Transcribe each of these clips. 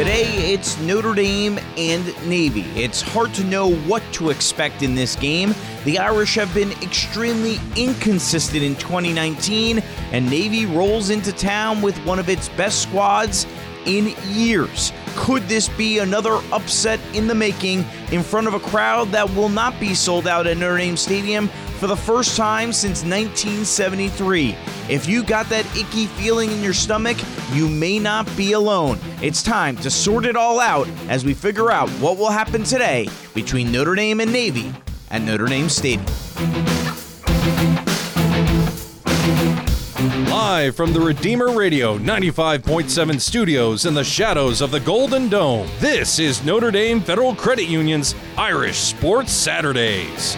Today, it's Notre Dame and Navy. It's hard to know what to expect in this game. The Irish have been extremely inconsistent in 2019, and Navy rolls into town with one of its best squads in years. Could this be another upset in the making in front of a crowd that will not be sold out at Notre Dame Stadium for the first time since 1973? If you got that icky feeling in your stomach, you may not be alone. It's time to sort it all out as we figure out what will happen today between Notre Dame and Navy at Notre Dame Stadium. Live from the Redeemer Radio 95.7 studios in the shadows of the Golden Dome, this is Notre Dame Federal Credit Union's Irish Sports Saturdays.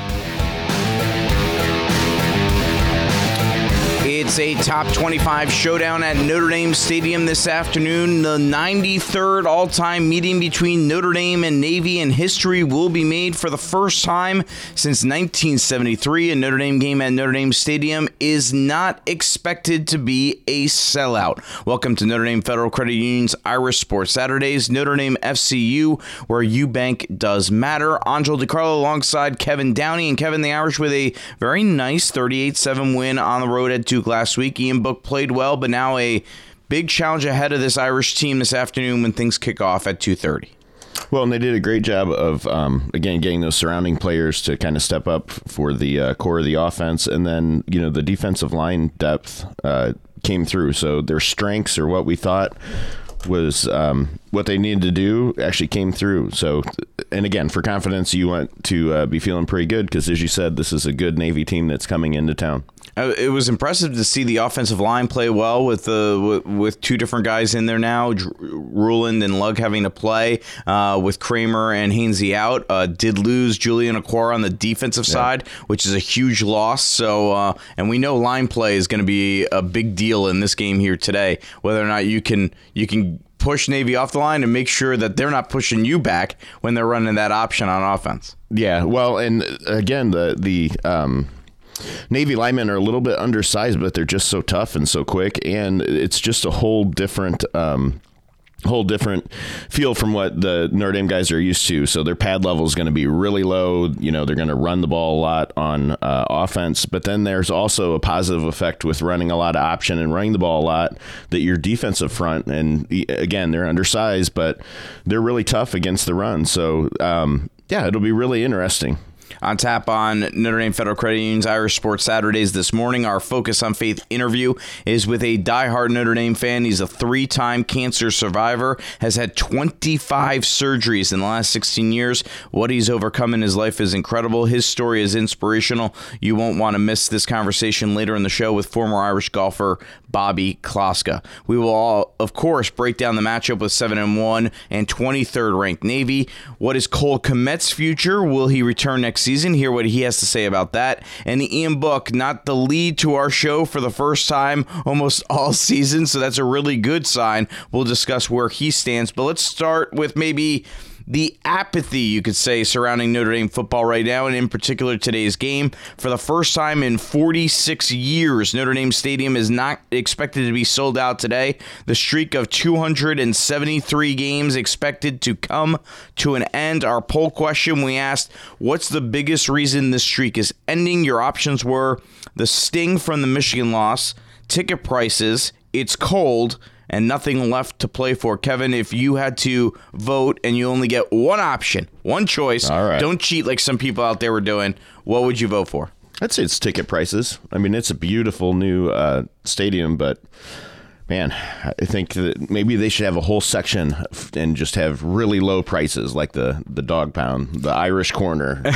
It's a top 25 showdown at Notre Dame Stadium this afternoon. The 93rd all time meeting between Notre Dame and Navy, and history will be made for the first time since 1973. A Notre Dame game at Notre Dame Stadium is not expected to be a sellout. Welcome to Notre Dame Federal Credit Union's Irish Sports Saturdays, Notre Dame FCU, where UBank does matter. Angelo DiCarlo alongside Kevin Downey, and Kevin the Irish with a very nice 38 7 win on the road at Duke last week. Ian Book played well, but now a big challenge ahead of this Irish team this afternoon when things kick off at 2:30. Well, and they did a great job of um, again getting those surrounding players to kind of step up for the uh, core of the offense, and then you know the defensive line depth uh, came through. So their strengths or what we thought was um, what they needed to do actually came through. So, and again, for confidence, you want to uh, be feeling pretty good because, as you said, this is a good Navy team that's coming into town. Uh, it was impressive to see the offensive line play well with the with, with two different guys in there now, Ruhland and Lugg having to play uh, with Kraemer and Hainsey out. Uh, did lose Julian Okwara on the defensive yeah. side, which is a huge loss. So, uh, and we know line play is going to be a big deal in this game here today. Whether or not you can you can push Navy off the line and make sure that they're not pushing you back when they're running that option on offense. Yeah, well, and again, the the um, Navy linemen are a little bit undersized, but they're just so tough and so quick, and it's just a whole different. Um, whole different feel from what the Notre Dame guys are used to. So their pad level is going to be really low. You know, they're going to run the ball a lot on uh, offense, but then there's also a positive effect with running a lot of option and running the ball a lot that your defensive front, and again, they're undersized, but they're really tough against the run. So, um, yeah, it'll be really interesting. On tap on Notre Dame Federal Credit Union's Irish Sports Saturdays this morning, our Focus on Faith interview is with a diehard Notre Dame fan. He's a three time cancer survivor, has had 25 surgeries in the last 16 years. What he's overcome in his life is incredible. His story is inspirational. You won't want to miss this conversation later in the show with former Irish golfer Bobby Kloska. We will all, of course, break down the matchup with 7 and 1 and 23rd ranked Navy. What is Cole Kmet's future? Will he return next season? Hear what he has to say about that. And Ian Book, not the lead to our show for the first time almost all season, so that's a really good sign. We'll discuss where he stands, but let's start with maybe the apathy, you could say, surrounding Notre Dame football right now, and in particular today's game. For the first time in 46 years, Notre Dame Stadium is not expected to be sold out today. The streak of 273 games expected to come to an end. Our poll question we asked, What's the biggest reason this streak is ending? Your options were the sting from the Michigan loss, ticket prices, it's cold, and nothing left to play for. Kevin, if you had to vote and you only get one option, one choice, All right. don't cheat like some people out there were doing, what would you vote for? I'd say it's ticket prices. I mean, it's a beautiful new uh, stadium, but man, I think that maybe they should have a whole section and just have really low prices, like the the dog pound, the Irish corner.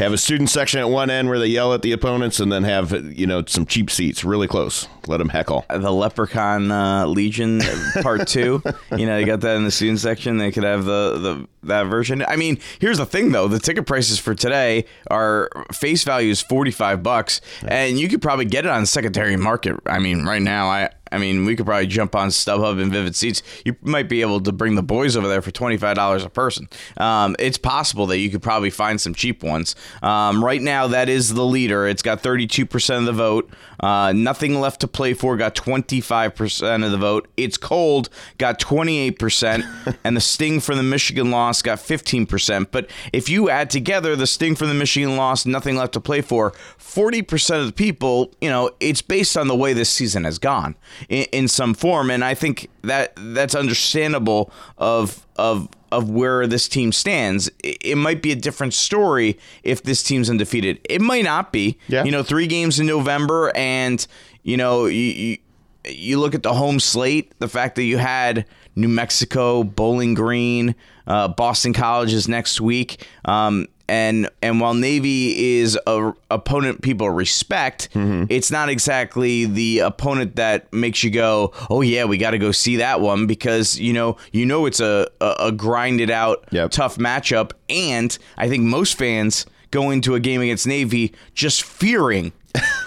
have a student section at one end where they yell at the opponents, and then have you know some cheap seats really close. Let them heckle. The Leprechaun uh, Legion Part Two. you know, you got that in the student section. They could have the the that version. I mean, here's the thing though: the ticket prices for today are face value is forty five bucks, and you could probably get it on secondary market. I mean, right now, I I mean, we could probably jump on StubHub and Vivid Seats. You might be able to bring the boys over there for twenty five dollars a person. Um, it's possible that you could probably find some cheap ones. Um, right now, that is the leader. It's got thirty two percent of the vote. Uh, nothing left to play for got twenty five percent of the vote. It's cold got twenty eight percent, and the sting from the Michigan loss got fifteen percent. But if you add together the sting from the Michigan loss, nothing left to play for, forty percent of the people, you know, it's based on the way this season has gone in, in some form, and I think that that's understandable of of of where this team stands. It, it might be a different story if this team's undefeated. It might not be. Yeah. You know, three games in November, and you know you, you you look at the home slate, the fact that you had New Mexico, Bowling Green, uh, Boston College is next week. Um, and and while Navy is a opponent people respect, mm-hmm. it's not exactly the opponent that makes you go, oh yeah, we got to go see that one because you know you know it's a a, a grinded out Yep. tough matchup, and I think most fans go into a game against Navy just fearing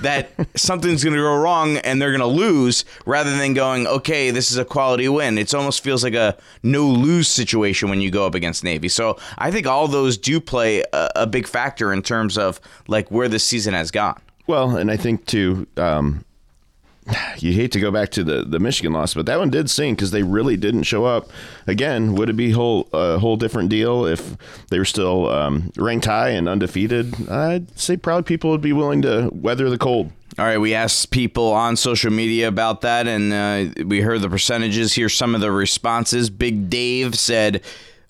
that something's going to go wrong and they're going to lose rather than going, okay, this is a quality win. It almost feels like a no lose situation when you go up against Navy. So I think all those do play a, a big factor in terms of like where this season has gone. Well, and I think too, um, you hate to go back to the, the Michigan loss, but that one did sting because they really didn't show up. Again, would it be whole a whole different deal if they were still um, ranked high and undefeated? I'd say probably people would be willing to weather the cold. All right, we asked people on social media about that, and uh, we heard the percentages. Here's some of the responses. Big Dave said,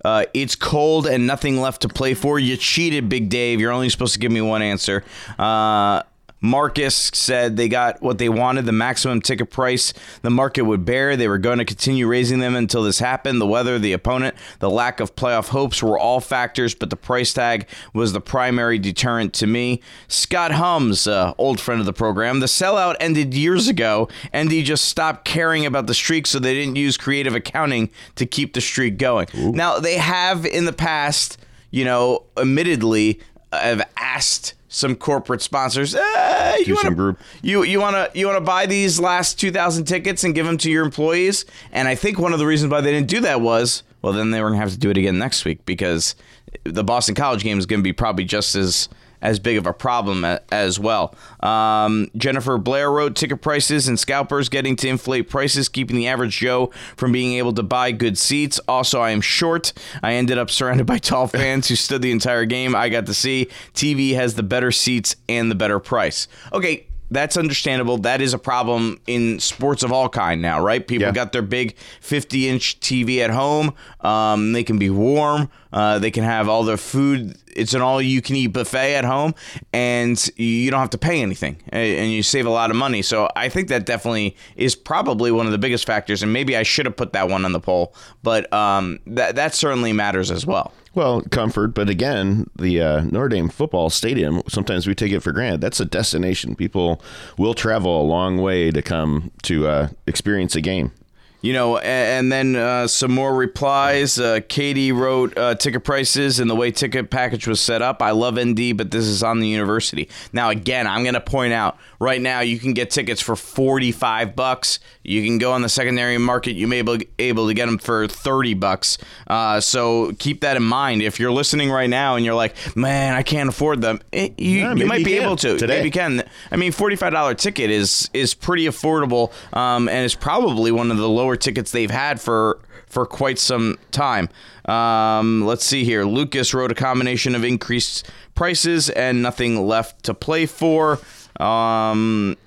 uh, "It's cold and nothing left to play for. You cheated, Big Dave. You're only supposed to give me one answer." Uh, Marcus said they got what they wanted, the maximum ticket price the market would bear. They were going to continue raising them until this happened. The weather, the opponent, the lack of playoff hopes were all factors, but the price tag was the primary deterrent to me. Scott Hums, uh, old friend of the program, the sellout ended years ago, and he just stopped caring about the streak, so they didn't use creative accounting to keep the streak going. Now, they have in the past, you know, admittedly, have asked some corporate sponsors, eh, you wanna, group. you you want to you want to buy these last 2000 tickets and give them to your employees and i think one of the reasons why they didn't do that was well then they were going to have to do it again next week because the boston college game is going to be probably just as as big of a problem as well. Um, Jennifer Blair wrote ticket prices and scalpers getting to inflate prices, keeping the average Joe from being able to buy good seats. Also, I am short. I ended up surrounded by tall fans who stood the entire game. I got to see TV has the better seats and the better price. Okay, that's understandable. That is a problem in sports of all kind now, right? People Yeah. got their big 50 inch TV at home. Um, they can be warm. Uh, they can have all their food. It's an all you can eat buffet at home, and you don't have to pay anything, and you save a lot of money. So I think that definitely is probably one of the biggest factors. And maybe I should have put that one on the poll, but um, that that certainly matters as well. Well, comfort, but again, the uh, Notre Dame football stadium, sometimes we take it for granted. That's a destination. People will travel a long way to come to uh, experience a game. You know, a- and then uh, some more replies. Uh, Katie wrote uh, ticket prices and the way ticket package was set up. I love ND, but this is on the university. Now, again, I'm going to point out right now you can get tickets for 45 bucks. You can go on the secondary market. You may be able, to get them for 30 bucks. Uh, so keep that in mind. If you're listening right now and you're like, man, I can't afford them, eh, you, Yeah, you might you be able to. today. Maybe you can. I mean, forty-five dollar ticket is is pretty affordable, um, and it's probably one of the lower tickets they've had for for quite some time. Um, let's see here. Lucas wrote a combination of increased prices and nothing left to play for. Um,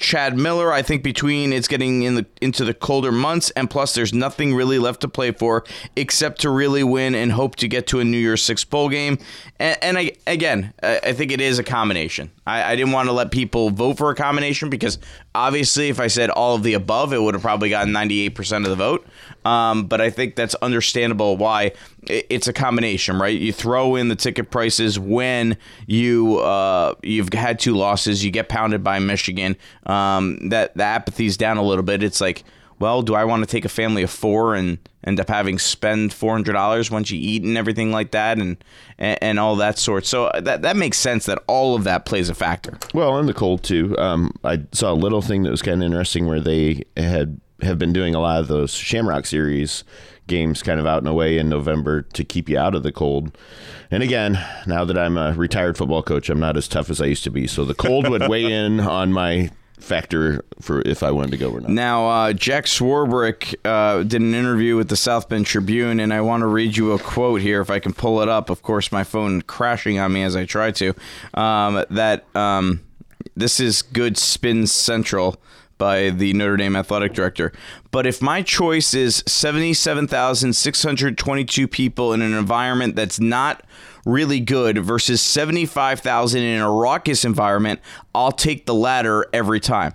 Chad Miller, I think between it's getting in the into the colder months and plus there's nothing really left to play for except to really win and hope to get to a New Year's Six bowl game. And, and I, again, I, I think it is a combination. I, I didn't want to let people vote for a combination because obviously if I said all of the above, it would have probably gotten 98% of the vote. Um, but I think that's understandable why it's a combination, right? You throw in the ticket prices when you uh, you've had two losses, you get pounded by Michigan. Um, that the apathy's down a little bit. It's like, well, do I want to take a family of four and end up having spend four hundred dollars once you eat and everything like that, and, and, and all that sort. So uh, that that makes sense that all of that plays a factor. Well, and the cold too. Um, I saw a little thing that was kind of interesting where they had have been doing a lot of those Shamrock Series games kind of out and away in November to keep you out of the cold. And again, now that I'm a retired football coach, I'm not as tough as I used to be. So the cold would weigh in on my factor for if I wanted to go or not. Now, uh, Jack Swarbrick uh, did an interview with the South Bend Tribune, and I want to read you a quote here if I can pull it up. Of course, my phone crashing on me as I try to. Um, that um, this is good spin central by the Notre Dame athletic director. But if my choice is 77,622 people in an environment that's not really good versus 75,000 in a raucous environment, I'll take the latter every time.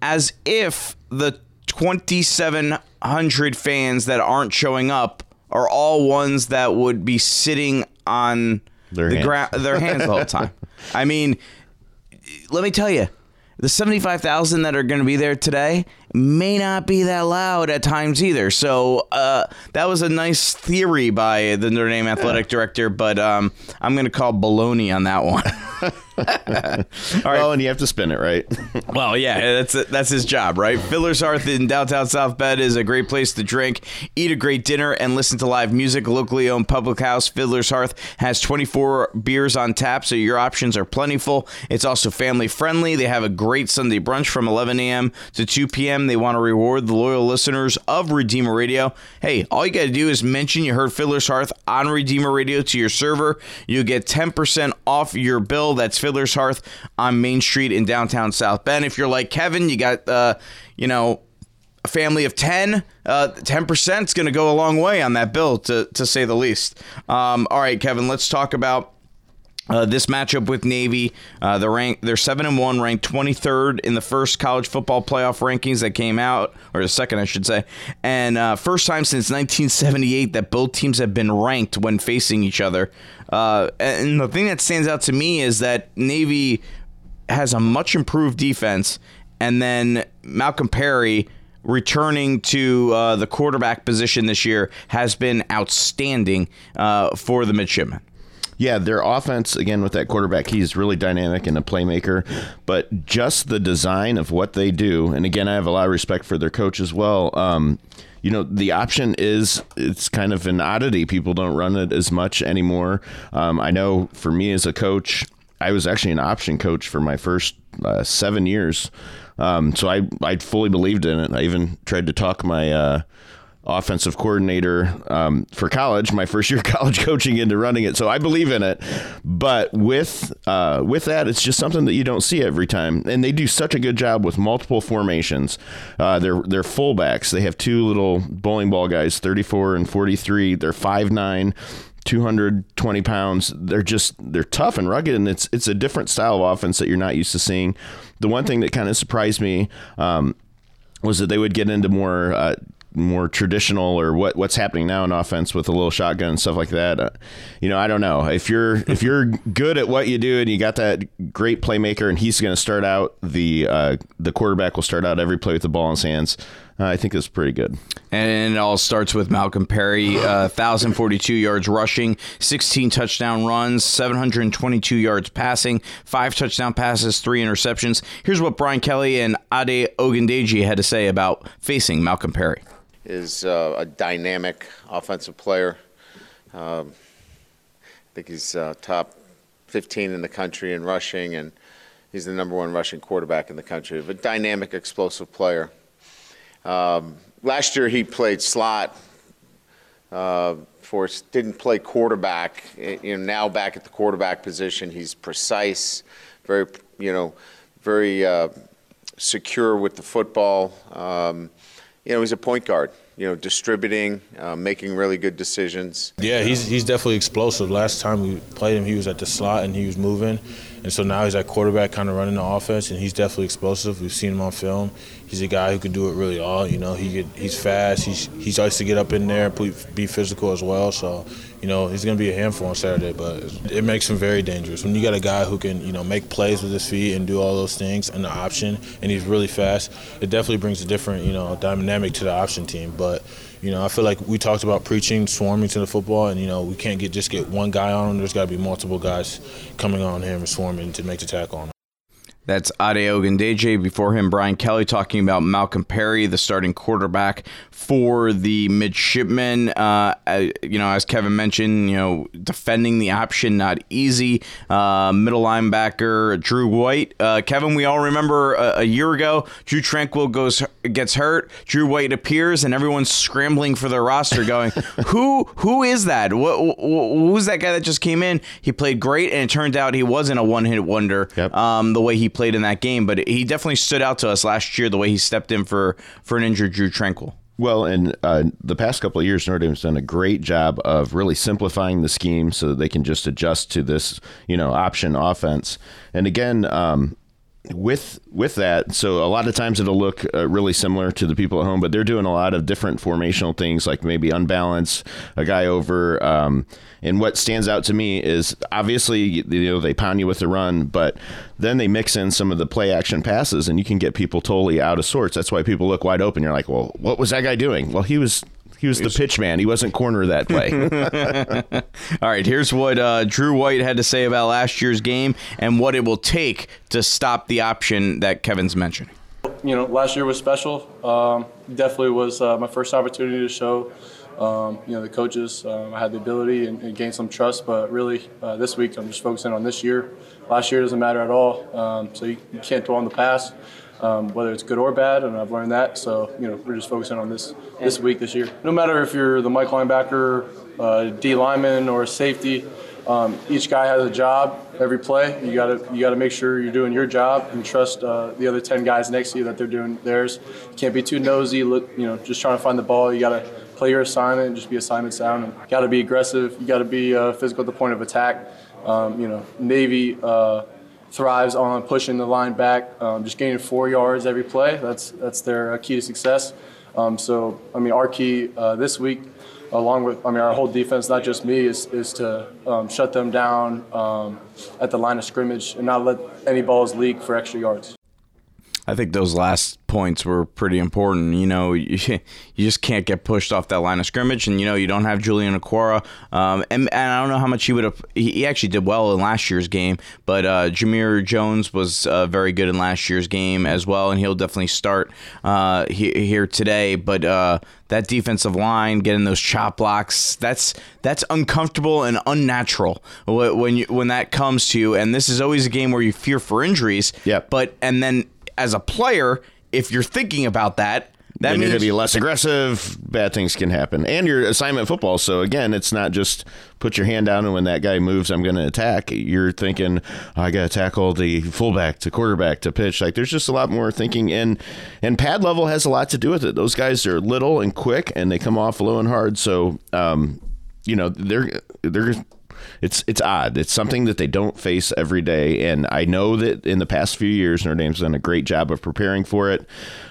As if the 2,700 fans that aren't showing up are all ones that would be sitting on Their the hands. ground, their hands the whole time. I mean, let me tell you, the 75,000 that are going to be there today may not be that loud at times either. So uh, that was a nice theory by the Notre Dame athletic director, but um, I'm going to call baloney on that one. Well, and you have to spin it right. Well, yeah, that's that's his job, right? Fiddler's Hearth in downtown South Bend is a great place to drink, eat a great dinner, and listen to live music. Locally owned public house, Fiddler's Hearth has 24 beers on tap, so your options are plentiful. It's also family friendly. They have a great Sunday brunch from 11 a.m. to 2 p.m. They want to reward the loyal listeners of Redeemer Radio. Hey, all you got to do is mention you heard Fiddler's Hearth on Redeemer Radio to your server. You'll get 10% off your bill. That's Fiddler's Hearth on Main Street in downtown South Bend. If you're like Kevin, you got, uh, you know, a family of 10, uh, 10% is going to go a long way on that bill, to, to say the least. Um, all right, Kevin, let's talk about uh, this matchup with Navy, uh, the rank they're seven and one, ranked 23rd in the first college football playoff rankings that came out, or the second, I should say, and uh, first time since 1978 that both teams have been ranked when facing each other. Uh, and the thing that stands out to me is that Navy has a much improved defense, and then Malcolm Perry returning to uh, the quarterback position this year has been outstanding uh, for the midshipmen. Yeah, their offense again with that quarterback, he's really dynamic and a playmaker. But just the design of what they do, and again, I have a lot of respect for their coach as well. Um, you know, the option is it's kind of an oddity. People don't run it as much anymore. Um, I know for me as a coach, I was actually an option coach for my first uh, seven years. Um, so I I fully believed in it. I even tried to talk my uh, offensive coordinator um, for college, my first year of college coaching into running it. So I believe in it. But with uh, with that, it's just something that you don't see every time. And they do such a good job with multiple formations. Uh, they're they're fullbacks. They have two little bowling ball guys, 34 and 43. They're 5'9". 220 pounds. They're just they're tough and rugged, and it's it's a different style of offense that you're not used to seeing. The one thing that kind of surprised me um, was that they would get into more uh, more traditional or what what's happening now in offense with a little shotgun and stuff like that. Uh, you know, I don't know if you're if you're good at what you do and you got that great playmaker and he's going to start out the uh, the quarterback will start out every play with the ball in his hands. Uh, I think it's pretty good. And it all starts with Malcolm Perry, uh, 1,042 yards rushing, 16 touchdown runs, 722 yards passing, five touchdown passes, three interceptions. Here's what Brian Kelly and Ade Ogundeji had to say about facing Malcolm Perry. Is uh, a dynamic offensive player. Um, I think he's uh, top 15 in the country in rushing, and he's the number one rushing quarterback in the country. A dynamic, explosive player. Um, last year he played slot uh, for didn't play quarterback. Eh, You know, now back at the quarterback position, he's precise, very you know, very uh, secure with the football. Um, you know, he's a point guard. You know, distributing, uh, making really good decisions. Yeah, he's he's definitely explosive. Last time we played him, he was at the slot and he was moving, and so now he's at quarterback, kind of running the offense, and he's definitely explosive. We've seen him on film. He's a guy who can do it really all. You know, he he's fast. He's he's likes to get up in there, be physical as well. So you know, he's going to be a handful on Saturday, but it makes him very dangerous. When you got a guy who can, you know, make plays with his feet and do all those things and the option, and he's really fast, it definitely brings a different, you know, dynamic to the option team. But, you know, I feel like we talked about preaching, swarming to the football, and, you know, we can't get just get one guy on him. There's got to be multiple guys coming on him and swarming to make the tackle on him. That's Ade Ogundeji. Before him, Brian Kelly talking about Malcolm Perry, the starting quarterback for the midshipmen. Uh, you know, as Kevin mentioned, you know, defending the option not easy. Uh, middle linebacker Drew White. Uh, Kevin, we all remember a, a, year ago, Drew Tranquill goes gets hurt. Drew White appears, and everyone's scrambling for their roster, going, "Who who is that? What, who's that guy that just came in? He played great, and it turned out he wasn't a one hit wonder. Yep. Um, the way he played in that game, but he definitely stood out to us last year the way he stepped in for for an injured Drew Tranquill. Well, and uh, the past couple of years, Notre Dame's done a great job of really simplifying the scheme so that they can just adjust to this, you know, option offense. And again, um, with with that, so a lot of times it'll look uh, really similar to the people at home, but they're doing a lot of different formational things, like maybe unbalance a guy over. Um, and what stands out to me is obviously you know they pound you with the run, but then they mix in some of the play action passes, and you can get people totally out of sorts. That's why people look wide open. You're like, well, what was that guy doing? Well, he was he was the pitch man. He wasn't corner that play. All right, here's what uh, Drew White had to say about last year's game and what it will take to stop the option that Kevin's mentioning. You know, last year was special. Um, definitely was uh, my first opportunity to show. Um, you know the coaches. Um, I had the ability and, and gain some trust, but really uh, this week I'm just focusing on this year. Last year doesn't matter at all, um, so you, you, can't dwell on the past um, whether it's good or bad, and I've learned that. So you know, we're just focusing on this this week, this year. No matter if you're the Mike linebacker, uh, D lineman, or safety, um, each guy has a job every play. You gotta you gotta make sure you're doing your job and trust uh, the other ten guys next to you that they're doing theirs. You can't be too nosy. Look, you know, just trying to find the ball. You gotta play your assignment and just be assignment sound. And you gotta be aggressive. You gotta be uh, physical at the point of attack. Um, you know, Navy. Thrives on pushing the line back, um, just gaining four yards every play. That's that's their uh, key to success. Um, so I mean, our key uh, this week, along with I mean our whole defense, not just me, is is to um, shut them down um, at the line of scrimmage and not let any balls leak for extra yards. I think those last points were pretty important. You know, you, you just can't get pushed off that line of scrimmage, and you know you don't have Julian Okwara. um, and, and I don't know how much he would have. He, actually did well in last year's game, but uh, Jamir Jones was uh, very good in last year's game as well, and he'll definitely start uh, he, here today. But uh, that defensive line, getting those chop blocks, that's that's uncomfortable and unnatural when you when that comes to you. And this is always a game where you fear for injuries. Yeah. But and then as a player, if you're thinking about that, that then means you're going to be less aggressive. Bad things can happen, and your assignment football. So again, it's not just put your hand down and when that guy moves, I'm going to attack. You're thinking oh, I got to tackle the fullback to quarterback to pitch. Like there's just a lot more thinking, and and pad level has a lot to do with it. Those guys are little and quick, and they come off low and hard. So um, you know they're they're it's it's odd. It's something that they don't face every day, and I know that in the past few years, Notre Dame's done a great job of preparing for it.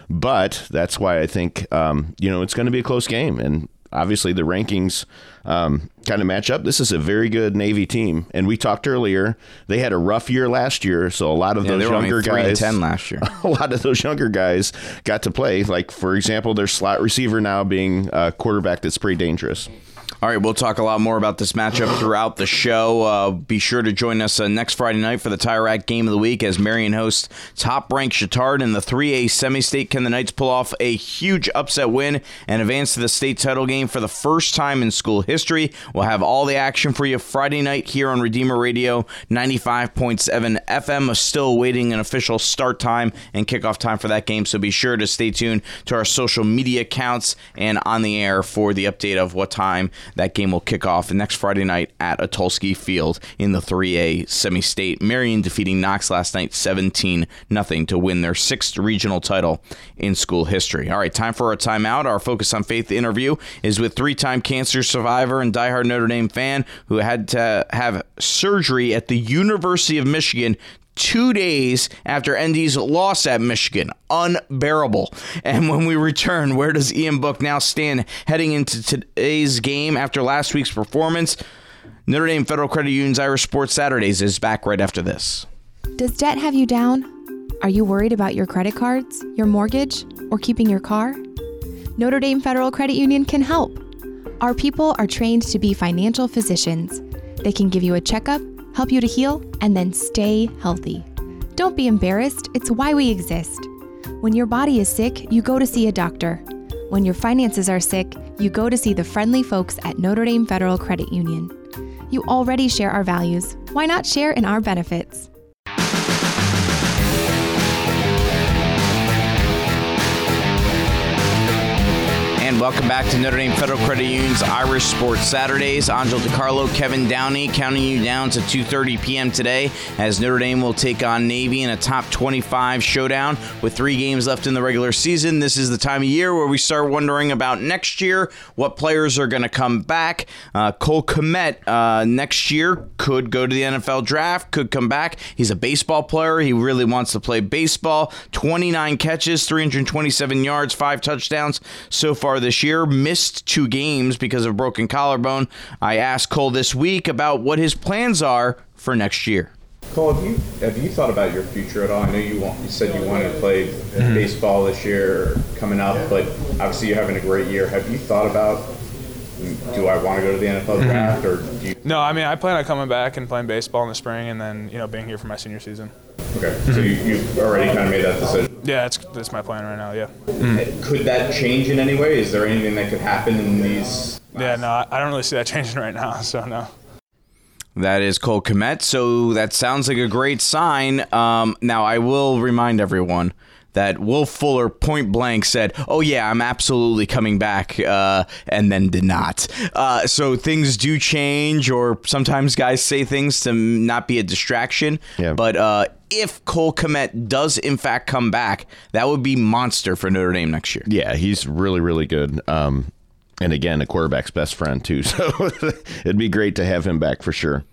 But that's why I think um, you know it's going to be a close game, and obviously the rankings um, kind of match up. This is a very good Navy team, and we talked earlier. They had a rough year last year, so a lot of yeah, those younger guys, ten last year, a lot of those younger guys got to play. Like for example, their slot receiver now being a quarterback that's pretty dangerous. All right, we'll talk a lot more about this matchup throughout the show. Uh, be sure to join us uh, next Friday night for the Tire Rack Game of the Week as Marian hosts top-ranked Chatard in the 3A semi-state. Can the Knights pull off a huge upset win and advance to the state title game for the first time in school history? We'll have all the action for you Friday night here on Redeemer Radio 95.7 FM. Still awaiting an official start time and kickoff time for that game, so be sure to stay tuned to our social media accounts and on the air for the update of what time that game will kick off next Friday night at Otulski Field in the 3A semi-state. Marian defeating Knox last night 17 0 to win their sixth regional title in school history. All right, time for our timeout. Our Focus on Faith interview is with three-time cancer survivor and diehard Notre Dame fan who had to have surgery at the University of Michigan two days after ND's loss at Michigan. Unbearable. And when we return, where does Ian Book now stand heading into today's game after last week's performance? Notre Dame Federal Credit Union's Irish Sports Saturdays is back right after this. Does debt have you down? Are you worried about your credit cards, your mortgage, or keeping your car? Notre Dame Federal Credit Union can help. Our people are trained to be financial physicians. They can give you a checkup, help you to heal, and then stay healthy. Don't be embarrassed, it's why we exist. When your body is sick, you go to see a doctor. When your finances are sick, you go to see the friendly folks at Notre Dame Federal Credit Union. You already share our values. Why not share in our benefits? Welcome back to Notre Dame Federal Credit Union's Irish Sports Saturdays. Angel DiCarlo, Kevin Downey counting you down to 2.30 p.m. today as Notre Dame will take on Navy in a top 25 showdown with three games left in the regular season. This is the time of year where we start wondering about next year, what players are going to come back. Uh, Cole Kmet uh, next year could go to the NFL draft, could come back. He's a baseball player. He really wants to play baseball. 29 catches, 327 yards, five touchdowns so far this year, missed two games because of broken collarbone. I asked Cole this week about what his plans are for next year. Cole, have you have you thought about your future at all? I know you want, you said you wanted to play mm-hmm. baseball this year coming up, but obviously you're having a great year. Have you thought about do I want to go to the NFL mm-hmm. draft or do you? No, I mean I plan on coming back and playing baseball in the spring, and then you know being here for my senior season. Okay, so you, you've already kind of made that decision. Yeah, that's that's my plan right now. Yeah. Mm. Could that change in any way? Is there anything that could happen in these? Yeah, no, I don't really see that changing right now. So no. That is Cole Kmet. So that sounds like a great sign. Um, now I will remind everyone that Will Fuller point blank said, "Oh yeah, I'm absolutely coming back," uh, and then did not. Uh, so things do change, or sometimes guys say things to not be a distraction. Yeah. But uh, if Cole Kmet does in fact come back, that would be monster for Notre Dame next year. Yeah, he's really really good. Um, and again, a quarterback's best friend too. So it'd be great to have him back for sure.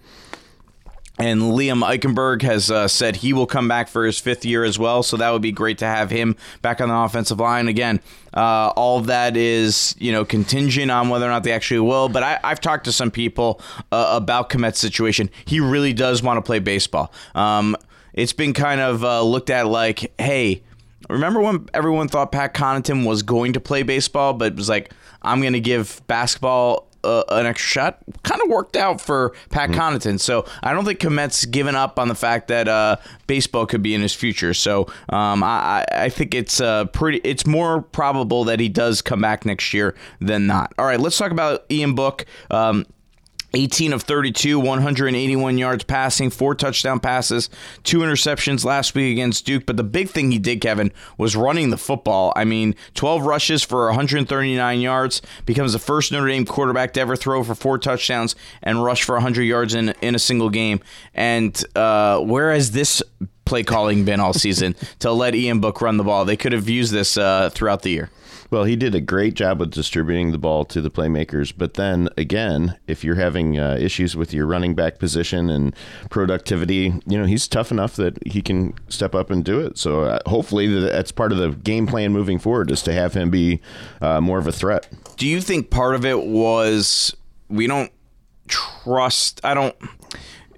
And Liam Eichenberg has uh, said he will come back for his fifth year as well. So that would be great to have him back on the offensive line. Again, uh, all of that is you know contingent on whether or not they actually will. But I, have talked to some people uh, about Kmet's situation. He really does want to play baseball. Um, it's been kind of uh, looked at like, hey, remember when everyone thought Pat Connaughton was going to play baseball, but was like, I'm going to give basketball uh, an extra shot kind of worked out for Pat mm. Connaughton. So I don't think Kmet's given up on the fact that uh, baseball could be in his future. So um, I, I think it's uh, pretty. It's more probable that he does come back next year than not. All right, let's talk about Ian Book. Um, 18 of 32, 181 yards passing, four touchdown passes, two interceptions last week against Duke. But the big thing he did, Kevin, was running the football. I mean, 12 rushes for 139 yards, becomes the first Notre Dame quarterback to ever throw for four touchdowns and rush for 100 yards in, in a single game. And uh, where has this play calling been all season to let Ian Book run the ball? They could have used this uh, throughout the year. Well, he did a great job with distributing the ball to the playmakers. But then again, if you're having uh, issues with your running back position and productivity, you know, he's tough enough that he can step up and do it. So uh, hopefully that's part of the game plan moving forward is to have him be uh, more of a threat. Do you think part of it was we don't trust, I don't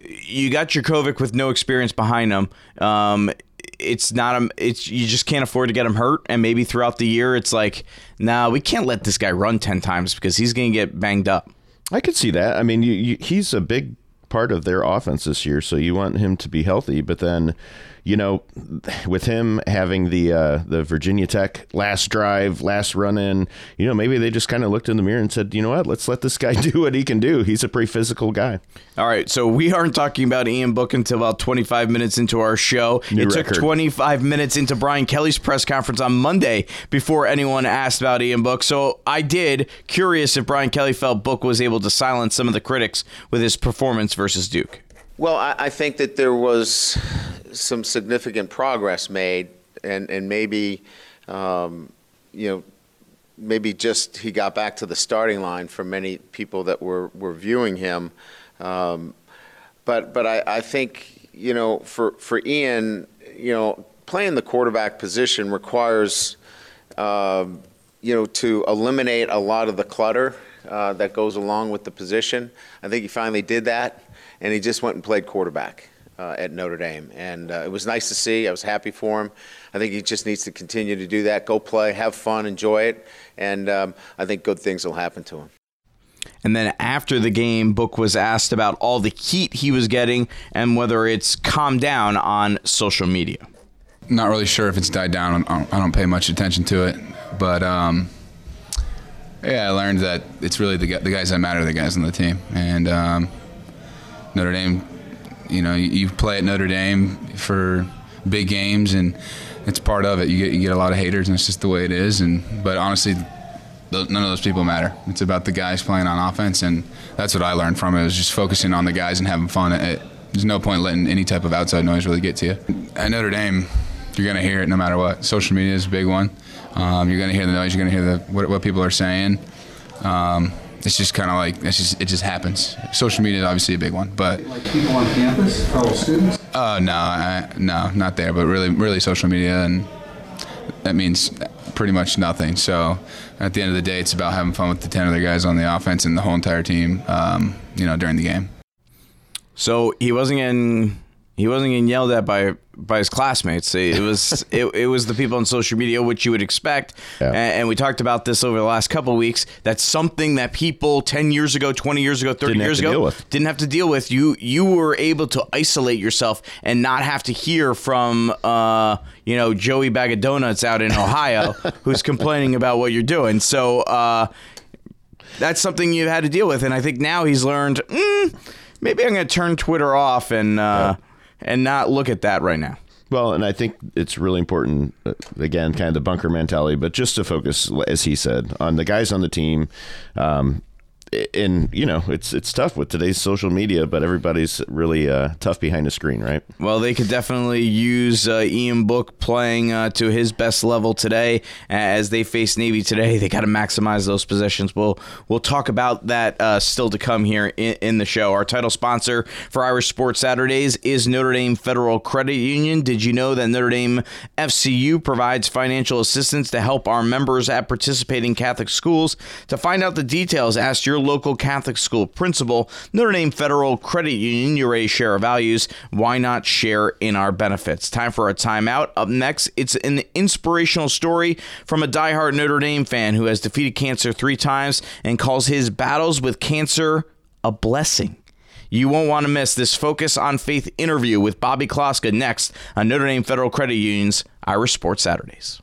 you got Jurkovec with no experience behind him. Um, it's not a it's you just can't afford to get him hurt. And maybe throughout the year it's like nah we can't let this guy run 10 times because he's going to get banged up. I could see that. I mean you, you, he's a big part of their offense this year so you want him to be healthy. But then you know, with him having the uh, the Virginia Tech last drive, last run in, you know, maybe they just kind of looked in the mirror and said, you know what, let's let this guy do what he can do. He's a pretty physical guy. All right, so we aren't talking about Ian Book until about 25 minutes into our show. New it record. took 25 minutes into Brian Kelly's press conference on Monday before anyone asked about Ian Book. So I did, curious if Brian Kelly felt Book was able to silence some of the critics with his performance versus Duke. Well, I, I think that there was some significant progress made, and and maybe, um, you know, maybe just he got back to the starting line for many people that were were viewing him. Um, but but I, I think you know, for for Ian, you know, playing the quarterback position requires, uh, you know, to eliminate a lot of the clutter uh, that goes along with the position. I think he finally did that, and he just went and played quarterback. Uh, at Notre Dame, and uh, it was nice to see. I was happy for him. I think he just needs to continue to do that. Go play, have fun, enjoy it, and um, I think good things will happen to him. And then after the game, Book was asked about all the heat he was getting and whether it's calmed down on social media. Not really sure if it's died down. I don't pay much attention to it, but um, yeah, I learned that it's really the, the guys that matter, the guys on the team, and um, Notre Dame you know, you play at Notre Dame for big games, and it's part of it. You get you get a lot of haters, and it's just the way it is. And but honestly, none of those people matter. It's about the guys playing on offense, and that's what I learned from it. Was just focusing on the guys and having fun. It, there's no point letting any type of outside noise really get to you. At Notre Dame, you're gonna hear it no matter what. Social media is a big one. Um, you're gonna hear the noise. You're gonna hear the what, what people are saying. Um, it's just kind of like it's just it just happens. Social media is obviously a big one, but like people on campus, fellow students. Uh, no, I, no, not there, but really, really social media, and that means pretty much nothing. So at the end of the day, it's about having fun with the ten other guys on the offense and the whole entire team. Um, you know, during the game. So he wasn't getting he wasn't getting yelled at by by his classmates. It was it, it was the people on social media, which you would expect. Yeah. And, and, we talked about this over the last couple of weeks. That's something that people ten years ago, twenty years ago, thirty didn't years ago didn't have to deal with. You you were able to isolate yourself and not have to hear from uh, you know Joey Bag of Donuts out in Ohio who's complaining about what you're doing. So uh, that's something you had to deal with. And I think now he's learned. Mm, maybe I'm going to turn Twitter off and. Uh, yeah and not look at that right now. Well, and I think it's really important, uh, again, kind of the bunker mentality, but just to focus, as he said, on the guys on the team. Um, and you know it's it's tough with today's social media, but everybody's really uh, tough behind the screen, right? Well, they could definitely use uh, Ian Book playing uh, to his best level today as they face Navy today. They got to maximize those possessions. We'll we'll talk about that uh, still to come here in, in, the show. Our title sponsor for Irish Sports Saturdays is Notre Dame Federal Credit Union. Did you know that Notre Dame FCU provides financial assistance to help our members at participating Catholic schools? To find out the details, ask your local Catholic school principal, Notre Dame Federal Credit Union, you're ready to share our values. Why not share in our benefits? Time for a timeout. Up next, it's an inspirational story from a diehard Notre Dame fan who has defeated cancer three times and calls his battles with cancer a blessing. You won't want to miss this Focus on Faith interview with Bobby Kloska next on Notre Dame Federal Credit Union's Irish Sports Saturdays.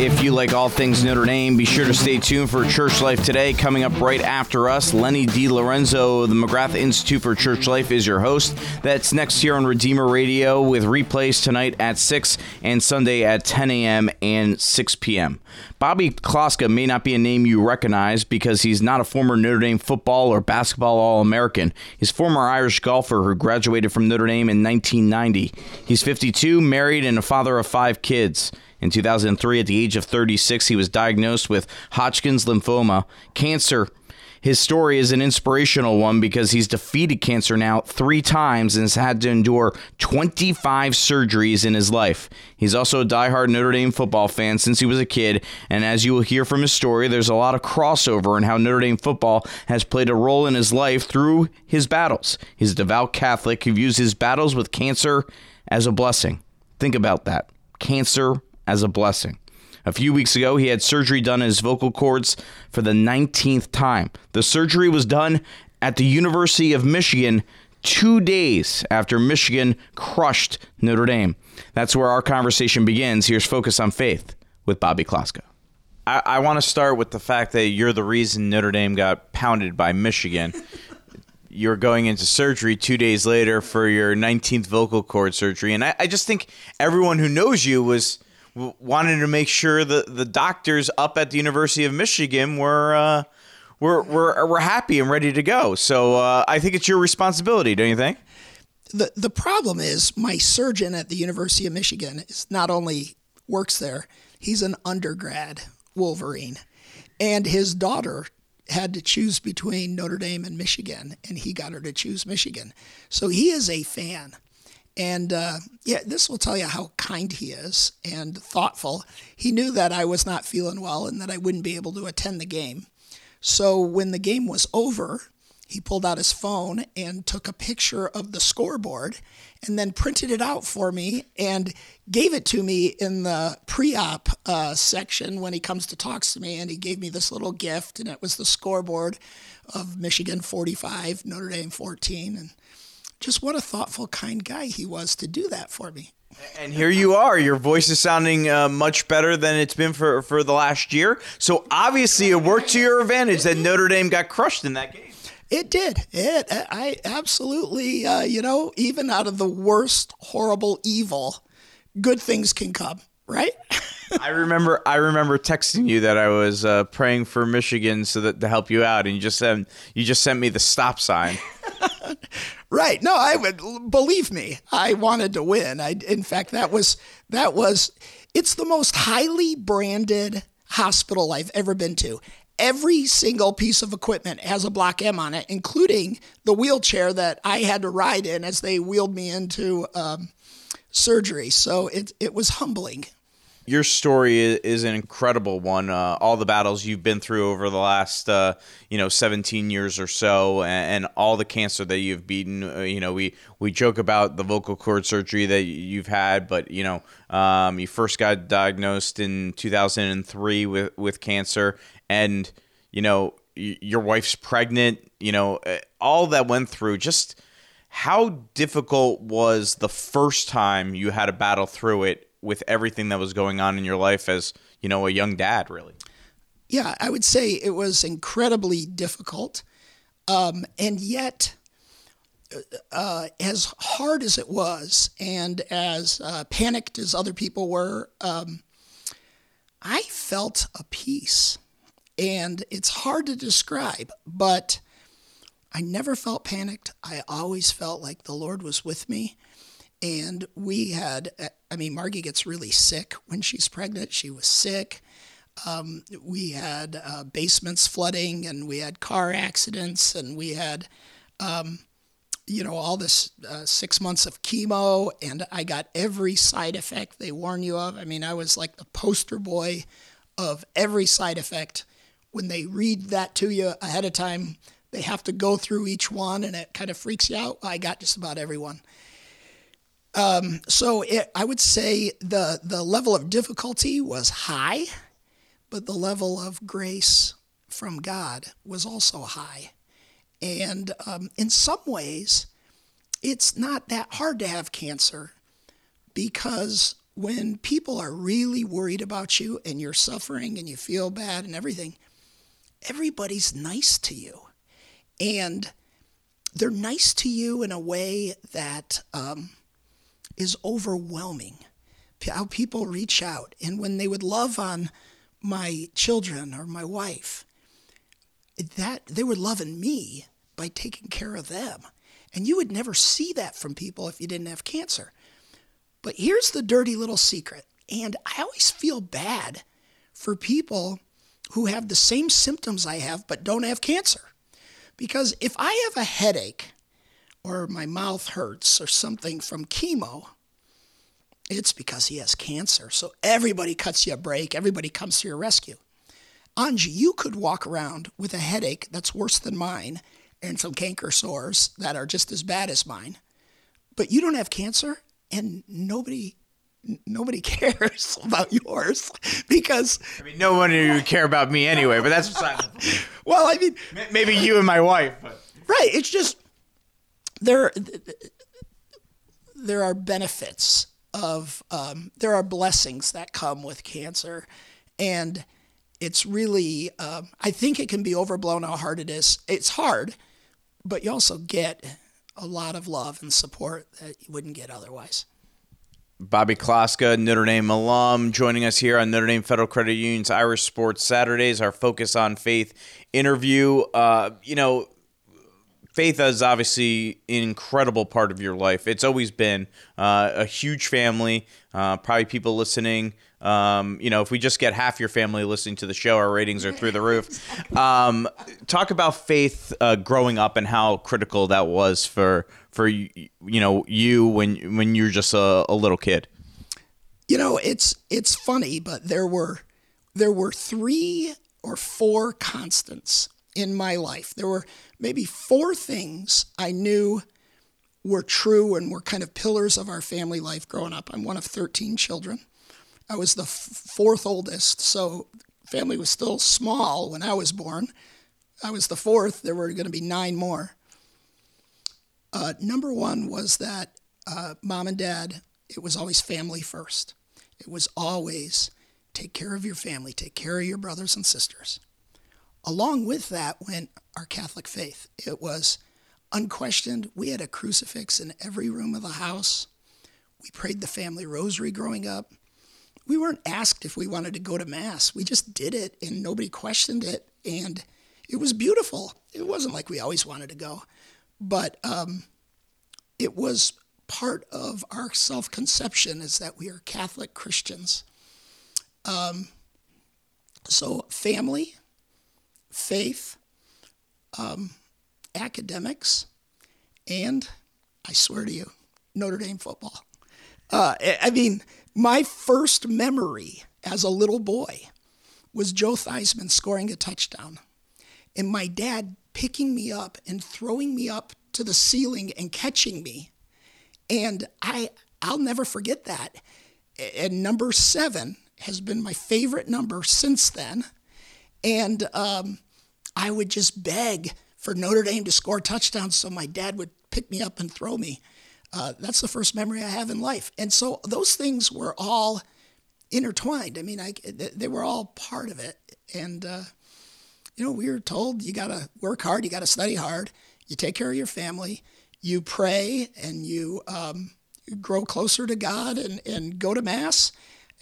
If you like all things Notre Dame, be sure to stay tuned for Church Life today. Coming up right after us, Lenny DeLorenzo, the McGrath Institute for Church Life, is your host. That's next here on Redeemer Radio with replays tonight at 6 and Sunday at 10 a.m. and 6 p.m. Bobby Kloska may not be a name you recognize because he's not a former Notre Dame football or basketball All American. He's former Irish golfer who graduated from Notre Dame in 1990. He's 52, married, and a father of five kids. In 2003, at the age of 36, he was diagnosed with Hodgkin's lymphoma, cancer. His story is an inspirational one because he's defeated cancer now three times and has had to endure 25 surgeries in his life. He's also a diehard Notre Dame football fan since he was a kid, and as you will hear from his story, there's a lot of crossover in how Notre Dame football has played a role in his life through his battles. He's a devout Catholic who views his battles with cancer as a blessing. Think about that. Cancer as a blessing. A few weeks ago, he had surgery done in his vocal cords for the 19th time. The surgery was done at the University of Michigan two days after Michigan crushed Notre Dame. That's where our conversation begins. Here's Focus on Faith with Bobby Kloska. I, I want to start with the fact that you're the reason Notre Dame got pounded by Michigan. You're going into surgery two days later for your 19th vocal cord surgery, and I, I just think everyone who knows you was wanted to make sure that the doctors up at the University of Michigan were uh, were, were were happy and ready to go. So uh, I think it's your responsibility, don't you think? the the problem is my surgeon at the University of Michigan is not only works there, he's an undergrad Wolverine, and his daughter had to choose between Notre Dame and Michigan, and he got her to choose Michigan. So he is a fan. And uh, yeah, this will tell you how kind he is and thoughtful. He knew that I was not feeling well and that I wouldn't be able to attend the game. So when the game was over, he pulled out his phone and took a picture of the scoreboard and then printed it out for me and gave it to me in the pre-op uh, section when he comes to talks to me and he gave me this little gift and it was the scoreboard of michigan 45 notre dame 14 and just what a thoughtful kind guy he was to do that for me And here you are. Your voice is sounding uh, much better than it's been for, for the last year. So obviously, it worked to your advantage that Notre Dame got crushed in that game. It did. It. I absolutely. Uh, you know, even out of the worst, horrible evil, good things can come. Right. I remember. I remember texting you that I was uh, praying for Michigan so that to help you out, and you just sent you just sent me the stop sign. Right. No, I would believe me. I wanted to win. I, in fact, that was that was. It's the most highly branded hospital I've ever been to every single piece of equipment has a block M on it, including the wheelchair that I had to ride in as they wheeled me into um, surgery. So it, it was humbling. Your story is an incredible one. Uh, all the battles you've been through over the last, uh, you know, 17 years or so, and, and all the cancer that you've beaten. Uh, you know, we we joke about the vocal cord surgery that you've had, but you know, um, you first got diagnosed in 2003 with with cancer, and you know your wife's pregnant you know uh, all that went through just how difficult was the first time you had to battle through it with everything that was going on in your life as you know a young dad really yeah i would say it was incredibly difficult um, and yet uh, as hard as it was and as uh, panicked as other people were um, i felt a peace and it's hard to describe, but I never felt panicked. I always felt like the Lord was with me. And we had, I mean, Margie gets really sick when she's pregnant. She was sick. Um, we had uh, basements flooding and we had car accidents and we had, um, you know, all this uh, six months of chemo. And I got every side effect they warn you of. I mean, I was like the poster boy of every side effect when they read that to you ahead of time, they have to go through each one and it kind of freaks you out. I got just about everyone. Um, so it, I would say the, the level of difficulty was high, but the level of grace from God was also high. And um, in some ways, it's not that hard to have cancer because when people are really worried about you and you're suffering and you feel bad and everything, everybody's nice to you. And they're nice to you in a way that um, is overwhelming. How people reach out. And when they would love on my children or my wife, that they were loving me by taking care of them. And you would never see that from people if you didn't have cancer. But here's the dirty little secret. And I always feel bad for people who have the same symptoms I have but don't have cancer. Because if I have a headache or my mouth hurts or something from chemo, it's because he has cancer. So everybody cuts you a break, everybody comes to your rescue. Anji, you could walk around with a headache that's worse than mine and some canker sores that are just as bad as mine, but you don't have cancer and nobody nobody cares about yours because I mean, no one would care about me anyway. But that's beside. well, I mean, maybe you and my wife. But. Right. It's just there. There are benefits of um, there are blessings that come with cancer, and it's really, uh, I think it can be overblown how hard it is. It's hard, but you also get a lot of love and support that you wouldn't get otherwise. Bobby Kloska, Notre Dame alum, joining us here on Notre Dame Federal Credit Union's Irish Sports Saturdays, our Focus on Faith interview. Uh, you know, faith is obviously an incredible part of your life. It's always been uh, a huge family, uh, probably people listening. Um, you know, if we just get half your family listening to the show, our ratings are through the roof. Um, talk about faith uh, growing up and how critical that was for for you, you know you when when you're just a, a little kid. You know, it's it's funny, but there were there were three or four constants in my life. There were maybe four things I knew were true and were kind of pillars of our family life growing up. I'm one of 13 children. I was the f- fourth oldest, so family was still small when I was born. I was the fourth. There were going to be nine more. Uh, number one was that uh, mom and dad, it was always family first. It was always take care of your family, take care of your brothers and sisters. Along with that went our Catholic faith. It was unquestioned. We had a crucifix in every room of the house. We prayed the family rosary growing up. We weren't asked if we wanted to go to Mass. We just did it and nobody questioned it. And it was beautiful. It wasn't like we always wanted to go, but um, it was part of our self conception is that we are Catholic Christians. Um, so, family, faith, um, academics, and I swear to you, Notre Dame football. Uh, I mean, my first memory as a little boy was Joe Theismann scoring a touchdown and my dad picking me up and throwing me up to the ceiling and catching me. And I I'll never forget that. And number seven has been my favorite number since then. And um, I would just beg for Notre Dame to score touchdowns so my dad would pick me up and throw me. Uh, that's the first memory I have in life. And so those things were all intertwined. I mean, I, they were all part of it. And, uh, you know, we were told you got to work hard, you got to study hard, you take care of your family, you pray, and you, um, grow closer to God and, and go to Mass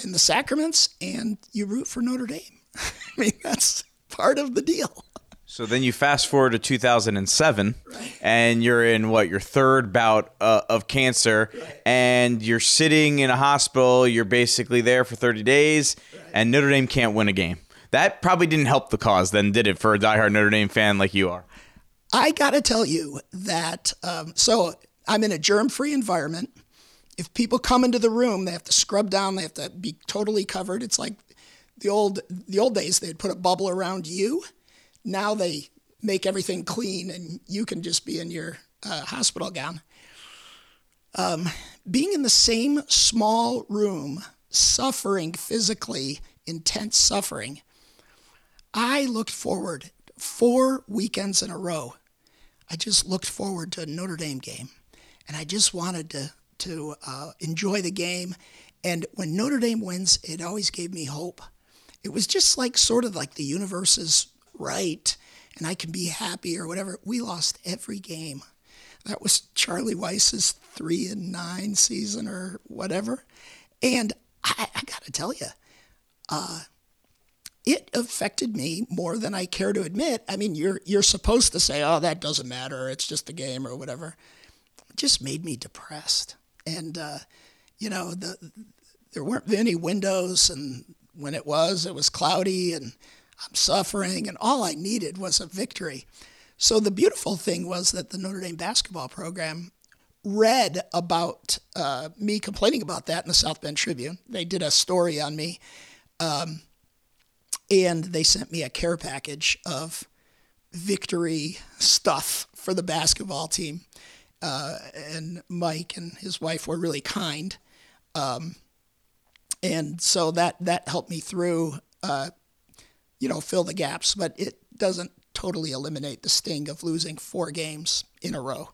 and the sacraments, and you root for Notre Dame. I mean, that's part of the deal. So then you fast forward to 2007, and you're in what your third bout uh, of cancer, and you're sitting in a hospital. You're basically there for 30 days, and Notre Dame can't win a game. That probably didn't help the cause, then, did it, for a diehard Notre Dame fan like you are? I got to tell you that. Um, so I'm in a germ-free environment. If people come into the room, they have to scrub down. They have to be totally covered. It's like the old the old days. They'd put a bubble around you now they make everything clean and you can just be in your uh, hospital gown. Um, being in the same small room, suffering physically, intense suffering, I looked forward four weekends in a row. I just looked forward to a Notre Dame game, and I just wanted to to uh, enjoy the game. And when Notre Dame wins, it always gave me hope. It was just like sort of like the universe's right and I can be happy or whatever. We lost every game. That was Charlie Weis's three and nine season or whatever. And I, I got to tell you, uh, it affected me more than I care to admit. I mean, you're you're supposed to say, "Oh, that doesn't matter. It's just a game or whatever." It just made me depressed, and uh, you know, the there weren't any windows, and when it was, it was cloudy, and I'm suffering, and all I needed was a victory. So the beautiful thing was that the Notre Dame basketball program read about uh, me complaining about that in the South Bend Tribune. They did a story on me, um, and they sent me a care package of victory stuff for the basketball team. Uh, and Mike and his wife were really kind. Um, and so that that helped me through uh, you know, fill the gaps, but it doesn't totally eliminate the sting of losing four games in a row.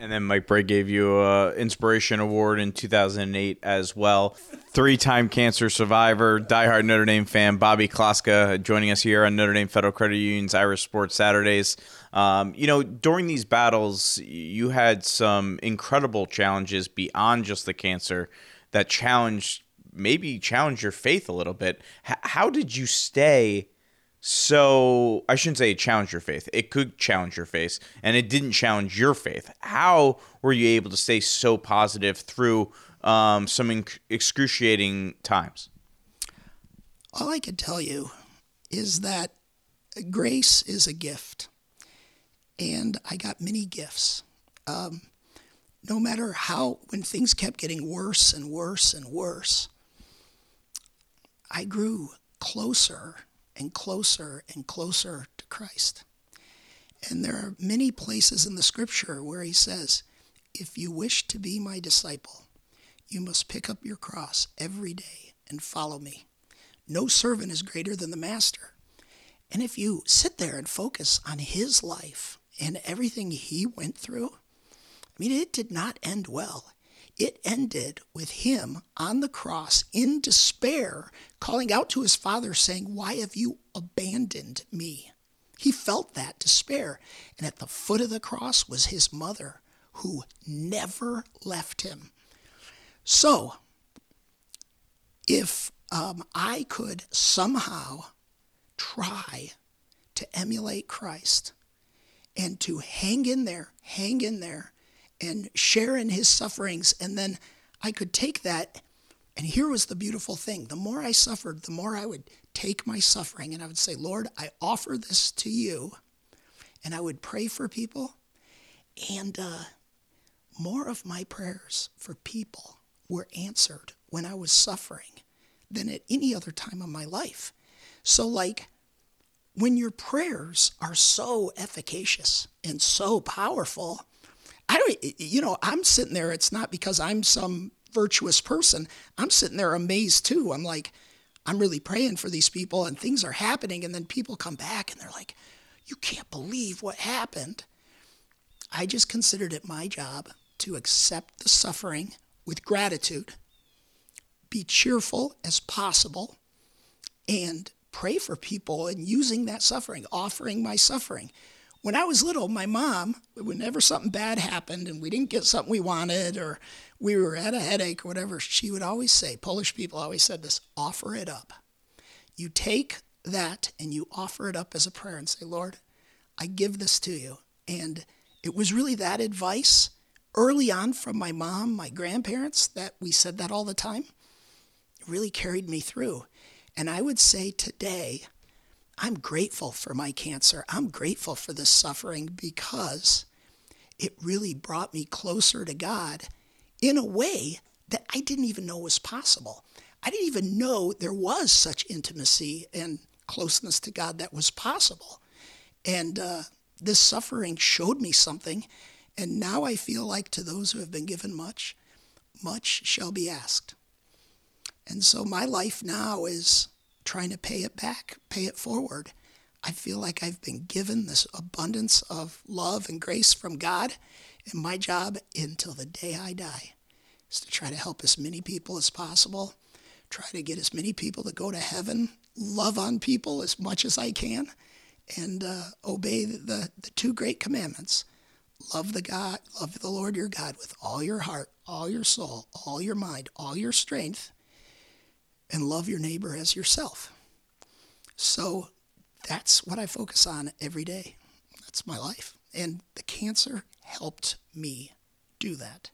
And then Mike Brey gave you a inspiration award in 2008 as well. Three-time cancer survivor, diehard Notre Dame fan Bobby Kloska joining us here on Notre Dame Federal Credit Union's Irish Sports Saturdays. Um, you know, during these battles, you had some incredible challenges beyond just the cancer that challenged, maybe challenged your faith a little bit. H- how did you stay? So I shouldn't say it challenged your faith. It could challenge your faith, and it didn't challenge your faith. How were you able to stay so positive through um, some inc- excruciating times? All I can tell you is that grace is a gift, and I got many gifts. Um, no matter how, when things kept getting worse and worse and worse, I grew closer and closer and closer to Christ. And there are many places in the scripture where he says, If you wish to be my disciple, you must pick up your cross every day and follow me. No servant is greater than the master. And if you sit there and focus on his life and everything he went through, I mean, it did not end well. It ended with him on the cross in despair, calling out to his father, saying, Why have you abandoned me? He felt that despair. And at the foot of the cross was his mother, who never left him. So, if um, I could somehow try to emulate Christ and to hang in there, hang in there, and share in his sufferings. And then I could take that. And here was the beautiful thing the more I suffered, the more I would take my suffering and I would say, Lord, I offer this to you. And I would pray for people. And uh, more of my prayers for people were answered when I was suffering than at any other time of my life. So, like, when your prayers are so efficacious and so powerful, I don't, you know, I'm sitting there. It's not because I'm some virtuous person. I'm sitting there amazed too. I'm like, I'm really praying for these people and things are happening. And then people come back and they're like, you can't believe what happened. I just considered it my job to accept the suffering with gratitude, be cheerful as possible, and pray for people and using that suffering, offering my suffering when I was little, my mom, whenever something bad happened and we didn't get something we wanted or we were at a headache or whatever, she would always say, Polish people always said this offer it up. You take that and you offer it up as a prayer and say, Lord, I give this to you. And it was really that advice early on from my mom, my grandparents, that we said that all the time. It really carried me through. And I would say today, I'm grateful for my cancer. I'm grateful for this suffering because it really brought me closer to God in a way that I didn't even know was possible. I didn't even know there was such intimacy and closeness to God that was possible. And uh, this suffering showed me something. And now I feel like to those who have been given much, much shall be asked. And so my life now is trying to pay it back, pay it forward. I feel like I've been given this abundance of love and grace from God, and my job until the day I die is to try to help as many people as possible, try to get as many people to go to heaven, love on people as much as I can, and uh, obey the, the, the two great commandments. Love the God, love the Lord your God with all your heart, all your soul, all your mind, all your strength, and love your neighbor as yourself. So that's what I focus on every day. That's my life. And the cancer helped me do that.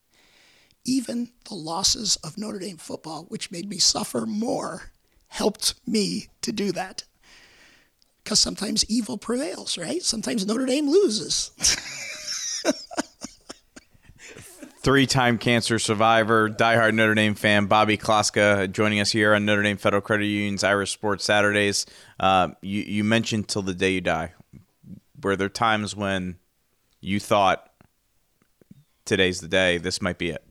Even the losses of Notre Dame football, which made me suffer more, helped me to do that. Because sometimes evil prevails, right? Sometimes Notre Dame loses. three-time cancer survivor, diehard Notre Dame fan, Bobby Kloska, joining us here on Notre Dame Federal Credit Union's Irish Sports Saturdays. Uh, you, you mentioned till the day you die. Were there times when you thought today's the day, this might be it?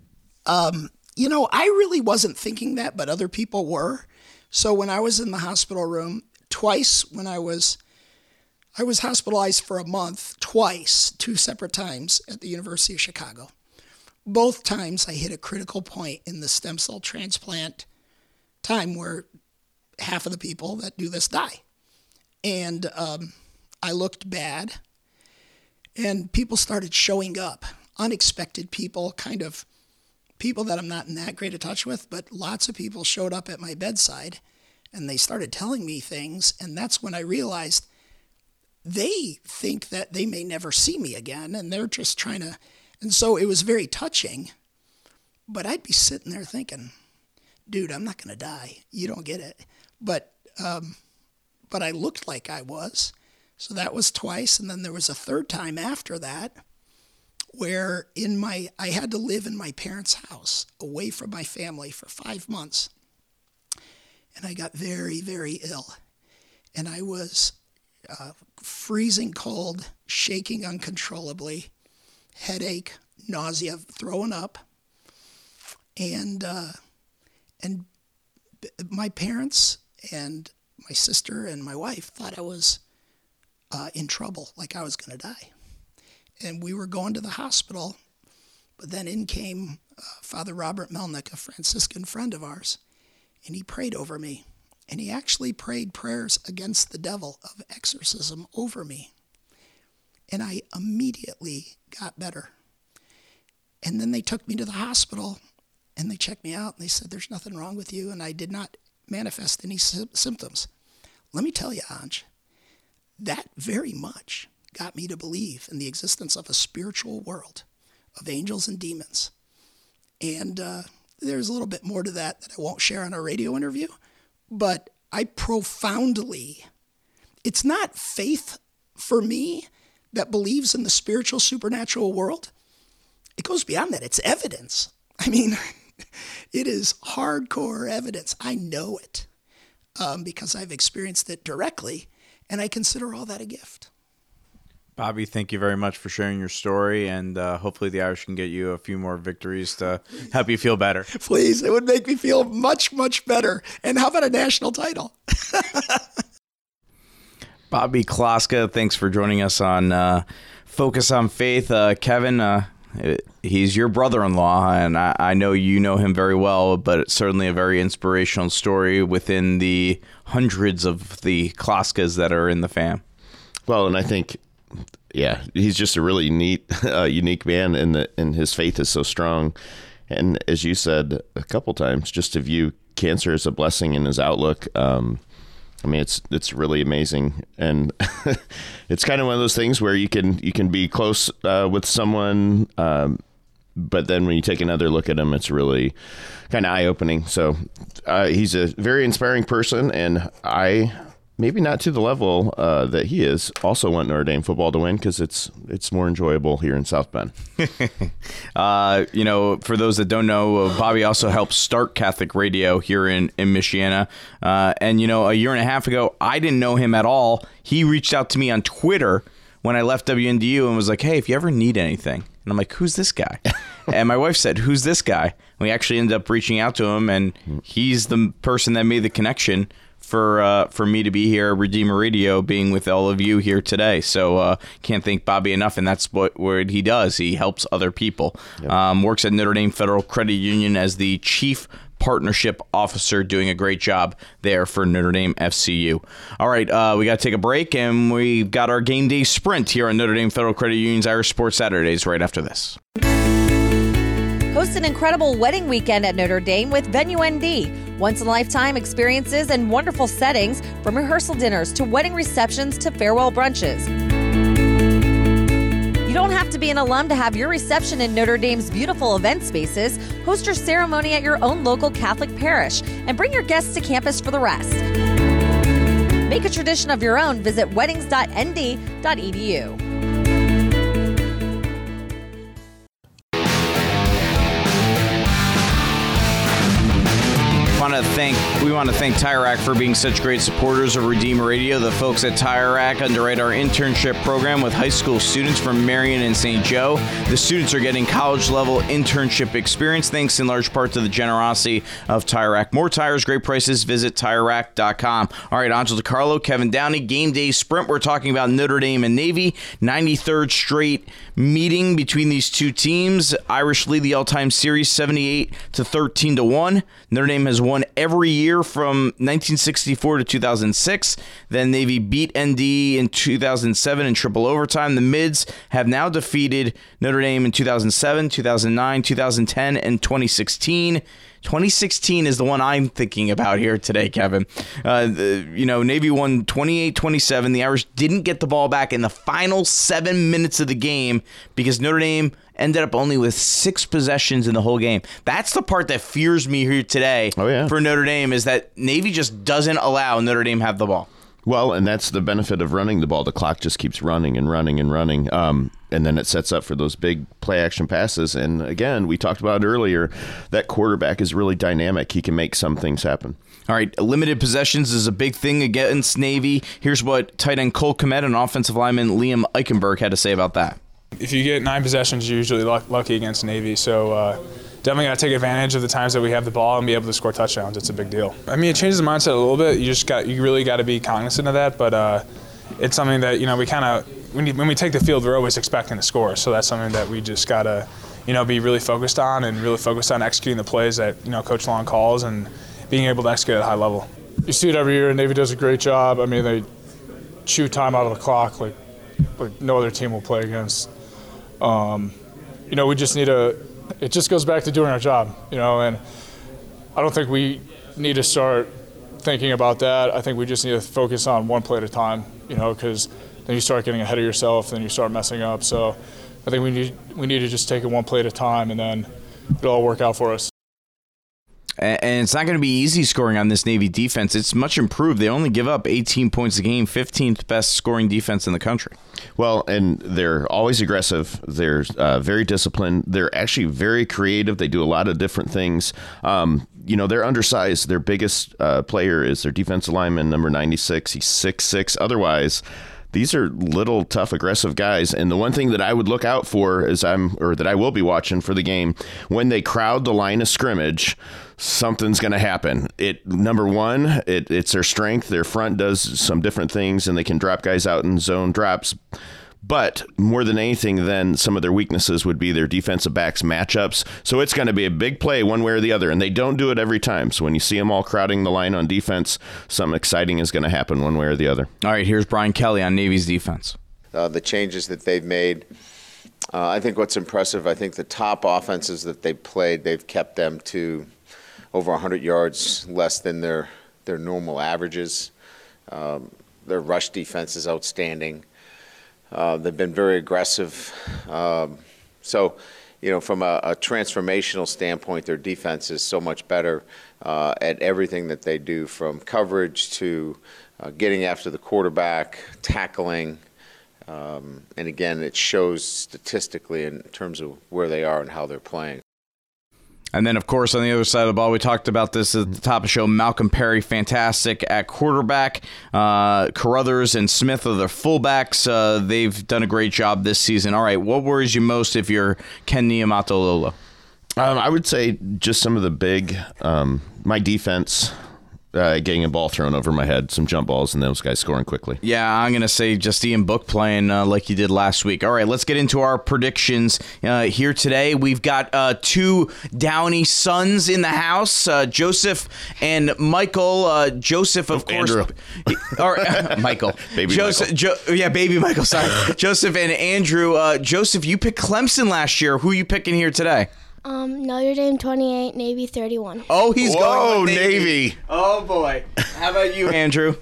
Um, you know, I really wasn't thinking that, but other people were. So when I was in the hospital room, twice when I was I was hospitalized for a month twice, two separate times at the University of Chicago. Both times I hit a critical point in the stem cell transplant time where half of the people that do this die. And um, I looked bad, and people started showing up. Unexpected people, kind of people that I'm not in that great a touch with, but lots of people showed up at my bedside and they started telling me things. And that's when I realized they think that they may never see me again and they're just trying to. And so it was very touching. But I'd be sitting there thinking, dude, I'm not going to die. You don't get it. But, um, but I looked like I was. So that was twice. And then there was a third time after that where in my I had to live in my parents' house away from my family for 5 months. And I got very very ill. And I was uh, freezing cold, shaking uncontrollably, headache, nausea, throwing up. And uh, and my parents and my sister and my wife thought I was uh, in trouble, like I was going to die and we were going to the hospital. But then in came uh, Father Robert Melnick, a Franciscan friend of ours, and he prayed over me. And he actually prayed prayers against the devil of exorcism over me. And I immediately got better. And then they took me to the hospital and they checked me out and they said, There's nothing wrong with you. And I did not manifest any sy- symptoms. Let me tell you, Anj, that very much got me to believe in the existence of a spiritual world of angels and demons. And uh, there's a little bit more to that that I won't share on a radio interview, but I profoundly, it's not faith for me that believes in the spiritual supernatural world. It goes beyond that, it's evidence. I mean, it is hardcore evidence. I know it um, because I've experienced it directly, and I consider all that a gift. Bobby, thank you very much for sharing your story, and uh, hopefully the Irish can get you a few more victories to help you feel better. Please, it would make me feel much, much better. And how about a national title? Bobby Kloska, thanks for joining us on uh, Focus on Faith. Uh, Kevin, uh, he's your brother-in-law, and I, I, know you know him very well, but it's certainly a very inspirational story within the hundreds of the Kloskas that are in the fam. Well, and I think yeah, he's just a really neat, uh, unique man, and the and his faith is so strong. And as you said a couple times, just to view cancer as a blessing in his outlook. Um, I mean, it's it's really amazing, and it's kind of one of those things where you can you can be close uh, with someone, um, but then when you take another look at him, it's really kind of eye opening. So uh, he's a very inspiring person, and I maybe not to the level uh, that he is. Also want Notre Dame football to win because it's it's more enjoyable here in South Bend. uh, you know, for those that don't know, uh, Bobby also helped start Catholic Radio here in in Michiana. Uh, and you know, a year and a half ago, I didn't know him at all. He reached out to me on Twitter when I left WNDU and was like, "Hey, if you ever need anything," and I'm like, "Who's this guy?" and my wife said, "Who's this guy?" We actually ended up reaching out to him, and he's the person that made the connection for uh, for me to be here, Redeemer Radio, being with all of you here today. So uh, can't thank Bobby enough, and that's what what he does. He helps other people. Yep. Um, works at Notre Dame Federal Credit Union as the chief partnership officer, doing a great job there for Notre Dame FCU. All right, uh, we got to take a break, and we got our game day sprint here on Notre Dame Federal Credit Union's Irish Sports Saturdays right after this. Host an incredible wedding weekend at Notre Dame with Venue ND. Once in a lifetime experiences and wonderful settings from rehearsal dinners to wedding receptions to farewell brunches. You don't have to be an alum to have your reception in Notre Dame's beautiful event spaces. Host your ceremony at your own local Catholic parish and bring your guests to campus for the rest. Make a tradition of your own. Visit weddings.nd.edu. want to thank we want to thank Tire Rack for being such great supporters of Redeemer Radio. The folks at Tire Rack underwrite our internship program with high school students from Marian and St. Joe. The students are getting college level internship experience thanks in large part to the generosity of Tire Rack. More tires, great prices. Visit TireRack.com. All right, Angel DiCarlo, Kevin Downey, game day sprint. We're talking about Notre Dame and Navy. 93rd straight meeting between these two teams. Irish lead the all-time series 78 to 13 to 1. Notre Dame has won every year from 1964 to 2006. Then Navy beat ND in 2007 in triple overtime. The Mids have now defeated Notre Dame in 2007, 2009, 2010, and 2016. 2016 is the one I'm thinking about here today, Kevin. Uh, the, you know, Navy won 28 27. The Irish didn't get the ball back in the final seven minutes of the game because Notre Dame ended up only with six possessions in the whole game. That's the part that fears me here today Oh, yeah. for Notre Dame is that Navy just doesn't allow Notre Dame have the ball. Well, and that's the benefit of running the ball. The clock just keeps running and running and running. Um, and then it sets up for those big play action passes. And again, we talked about earlier that quarterback is really dynamic. He can make some things happen. All right, limited possessions is a big thing against Navy. Here's what tight end Cole Kmet and offensive lineman Liam Eichenberg had to say about that. If you get nine possessions, you're usually luck- lucky against Navy. So uh, definitely got to take advantage of the times that we have the ball and be able to score touchdowns. It's a big deal. I mean, it changes the mindset a little bit. You just got, you really got to be cognizant of that. But uh, it's something that you know we kind of when, when we take the field, we're always expecting to score. So that's something that we just got to you know be really focused on and really focused on executing the plays that you know Coach Long calls and being able to execute at a high level. You see it every year. Navy does a great job. I mean, they chew time out of the clock like like no other team will play against. Um, you know, we just need to. It just goes back to doing our job. You know, and I don't think we need to start thinking about that. I think we just need to focus on one play at a time. You know, because then you start getting ahead of yourself, then you start messing up. So I think we need we need to just take it one play at a time, and then it'll all work out for us. And it's not going to be easy scoring on this Navy defense. It's much improved. They only give up 18 points a game, 15th best scoring defense in the country. Well, and they're always aggressive. They're uh, very disciplined. They're actually very creative. They do a lot of different things. Um, you know, they're undersized. Their biggest uh, player is their defensive lineman, number 96. He's six six. Otherwise, these are little, tough, aggressive guys. And the one thing that I would look out for is I'm, or that I will be watching for the game, when they crowd the line of scrimmage, something's going to happen. It number one, it, it's their strength. Their front does some different things, and they can drop guys out in zone drops. But more than anything, then some of their weaknesses would be their defensive backs matchups. So it's going to be a big play one way or the other, and they don't do it every time. So when you see them all crowding the line on defense, something exciting is going to happen one way or the other. All right, here's Brian Kelly on Navy's defense. uh, the changes that they've made. Uh, I think what's impressive, I think the top offenses that they've played, they've kept them to over 100 yards less than their their normal averages. Um, their rush defense is outstanding. Uh, they've been very aggressive. Um, so, you know, from a, a transformational standpoint, their defense is so much better uh, at everything that they do, from coverage to uh, getting after the quarterback, tackling. Um, and again, it shows statistically in terms of where they are and how they're playing. And then, of course, on the other side of the ball, we talked about this at the top of the show. Malcolm Perry, fantastic at quarterback. Uh, Carothers and Smith are the fullbacks. Uh, they've done a great job this season. All right, what worries you most if you're Ken Niamato Lola? Um, I would say just some of the big, um, my defense, uh, getting a ball thrown over my head, some jump balls, and those guys scoring quickly. Yeah, I'm going to say just Ian Book playing uh, like he did last week. All right, let's get into our predictions uh, here today. We've got uh, two Downey sons in the house, uh, Joseph and Michael. Uh, Joseph, of course. Andrew. or Michael. Baby Joseph, Jo- yeah, baby Michael, sorry. Joseph and Andrew. Uh, Joseph, you picked Clemson last year. Who are you picking here today? Um, Notre Dame 28, Navy 31. Oh, he's Whoa, going with Navy. Oh, boy. How about you, Andrew?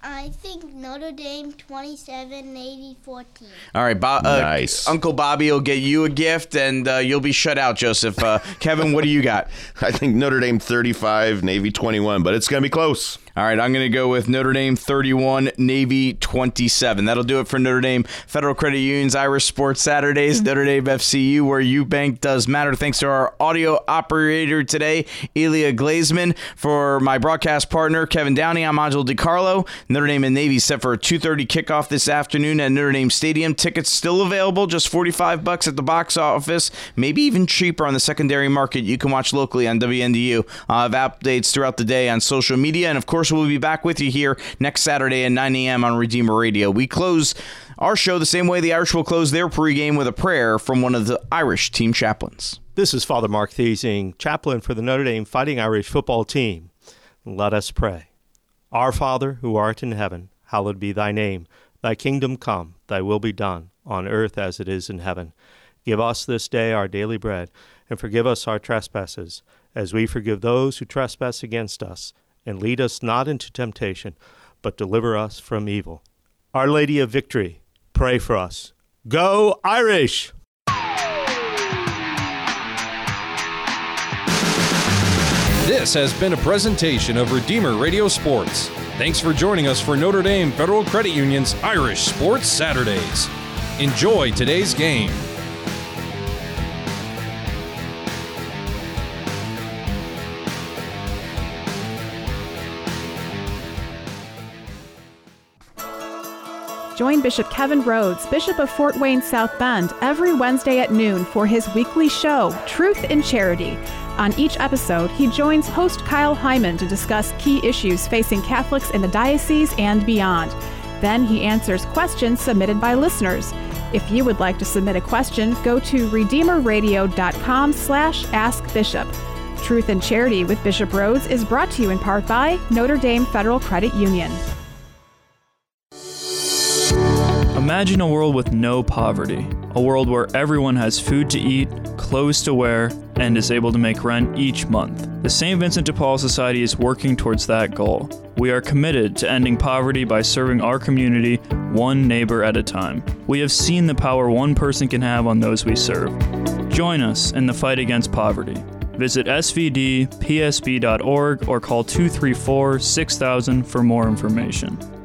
I I think Notre Dame 27, Navy 14. All right, Bo- uh, Nice. Uncle Bobby will get you a gift, and uh, you'll be shut out, Joseph. Uh, Kevin, what do you got? I think Notre Dame 35, Navy 21, but it's going to be close. All right, I'm going to go with Notre Dame 31, Navy 27. That'll do it for Notre Dame Federal Credit Union's Irish Sports Saturdays, mm-hmm. Notre Dame FCU, where you bank does matter. Thanks to our audio operator today, Elia Glazman. For my broadcast partner, Kevin Downey, I'm Angelo DiCarlo. Notre Dame and Navy set for a 2.30 kickoff this afternoon at Notre Dame Stadium. Tickets still available, just 45 bucks at the box office, maybe even cheaper on the secondary market. You can watch locally on WNDU. I'll have updates throughout the day on social media, and of course, we'll be back with you here next Saturday at 9 a.m. on Redeemer Radio. We close our show the same way the Irish will close their pregame with a prayer from one of the Irish team chaplains. This is Father Mark Thesing, chaplain for the Notre Dame Fighting Irish football team. Let us pray. Our Father, who art in heaven, hallowed be thy name. Thy kingdom come, thy will be done, on earth as it is in heaven. Give us this day our daily bread, and forgive us our trespasses, as we forgive those who trespass against us. And lead us not into temptation, but deliver us from evil. Our Lady of Victory, pray for us. Go Irish! This has been a presentation of Redeemer Radio Sports. Thanks for joining us for Notre Dame Federal Credit Union's Irish Sports Saturdays. Enjoy today's game. Join Bishop Kevin Rhodes, Bishop of Fort Wayne South Bend, every Wednesday at noon for his weekly show, Truth in Charity. On each episode, he joins host Kyle Hyman to discuss key issues facing Catholics in the diocese and beyond. Then he answers questions submitted by listeners. If you would like to submit a question, go to redeemerradio.com slash askbishop. Truth in Charity with Bishop Rhodes is brought to you in part by Notre Dame Federal Credit Union. Imagine a world with no poverty, a world where everyone has food to eat, clothes to wear, and is able to make rent each month. The St. Vincent de Paul Society is working towards that goal. We are committed to ending poverty by serving our community one neighbor at a time. We have seen the power one person can have on those we serve. Join us in the fight against poverty. Visit svdpsb.org or call 234 6000 for more information.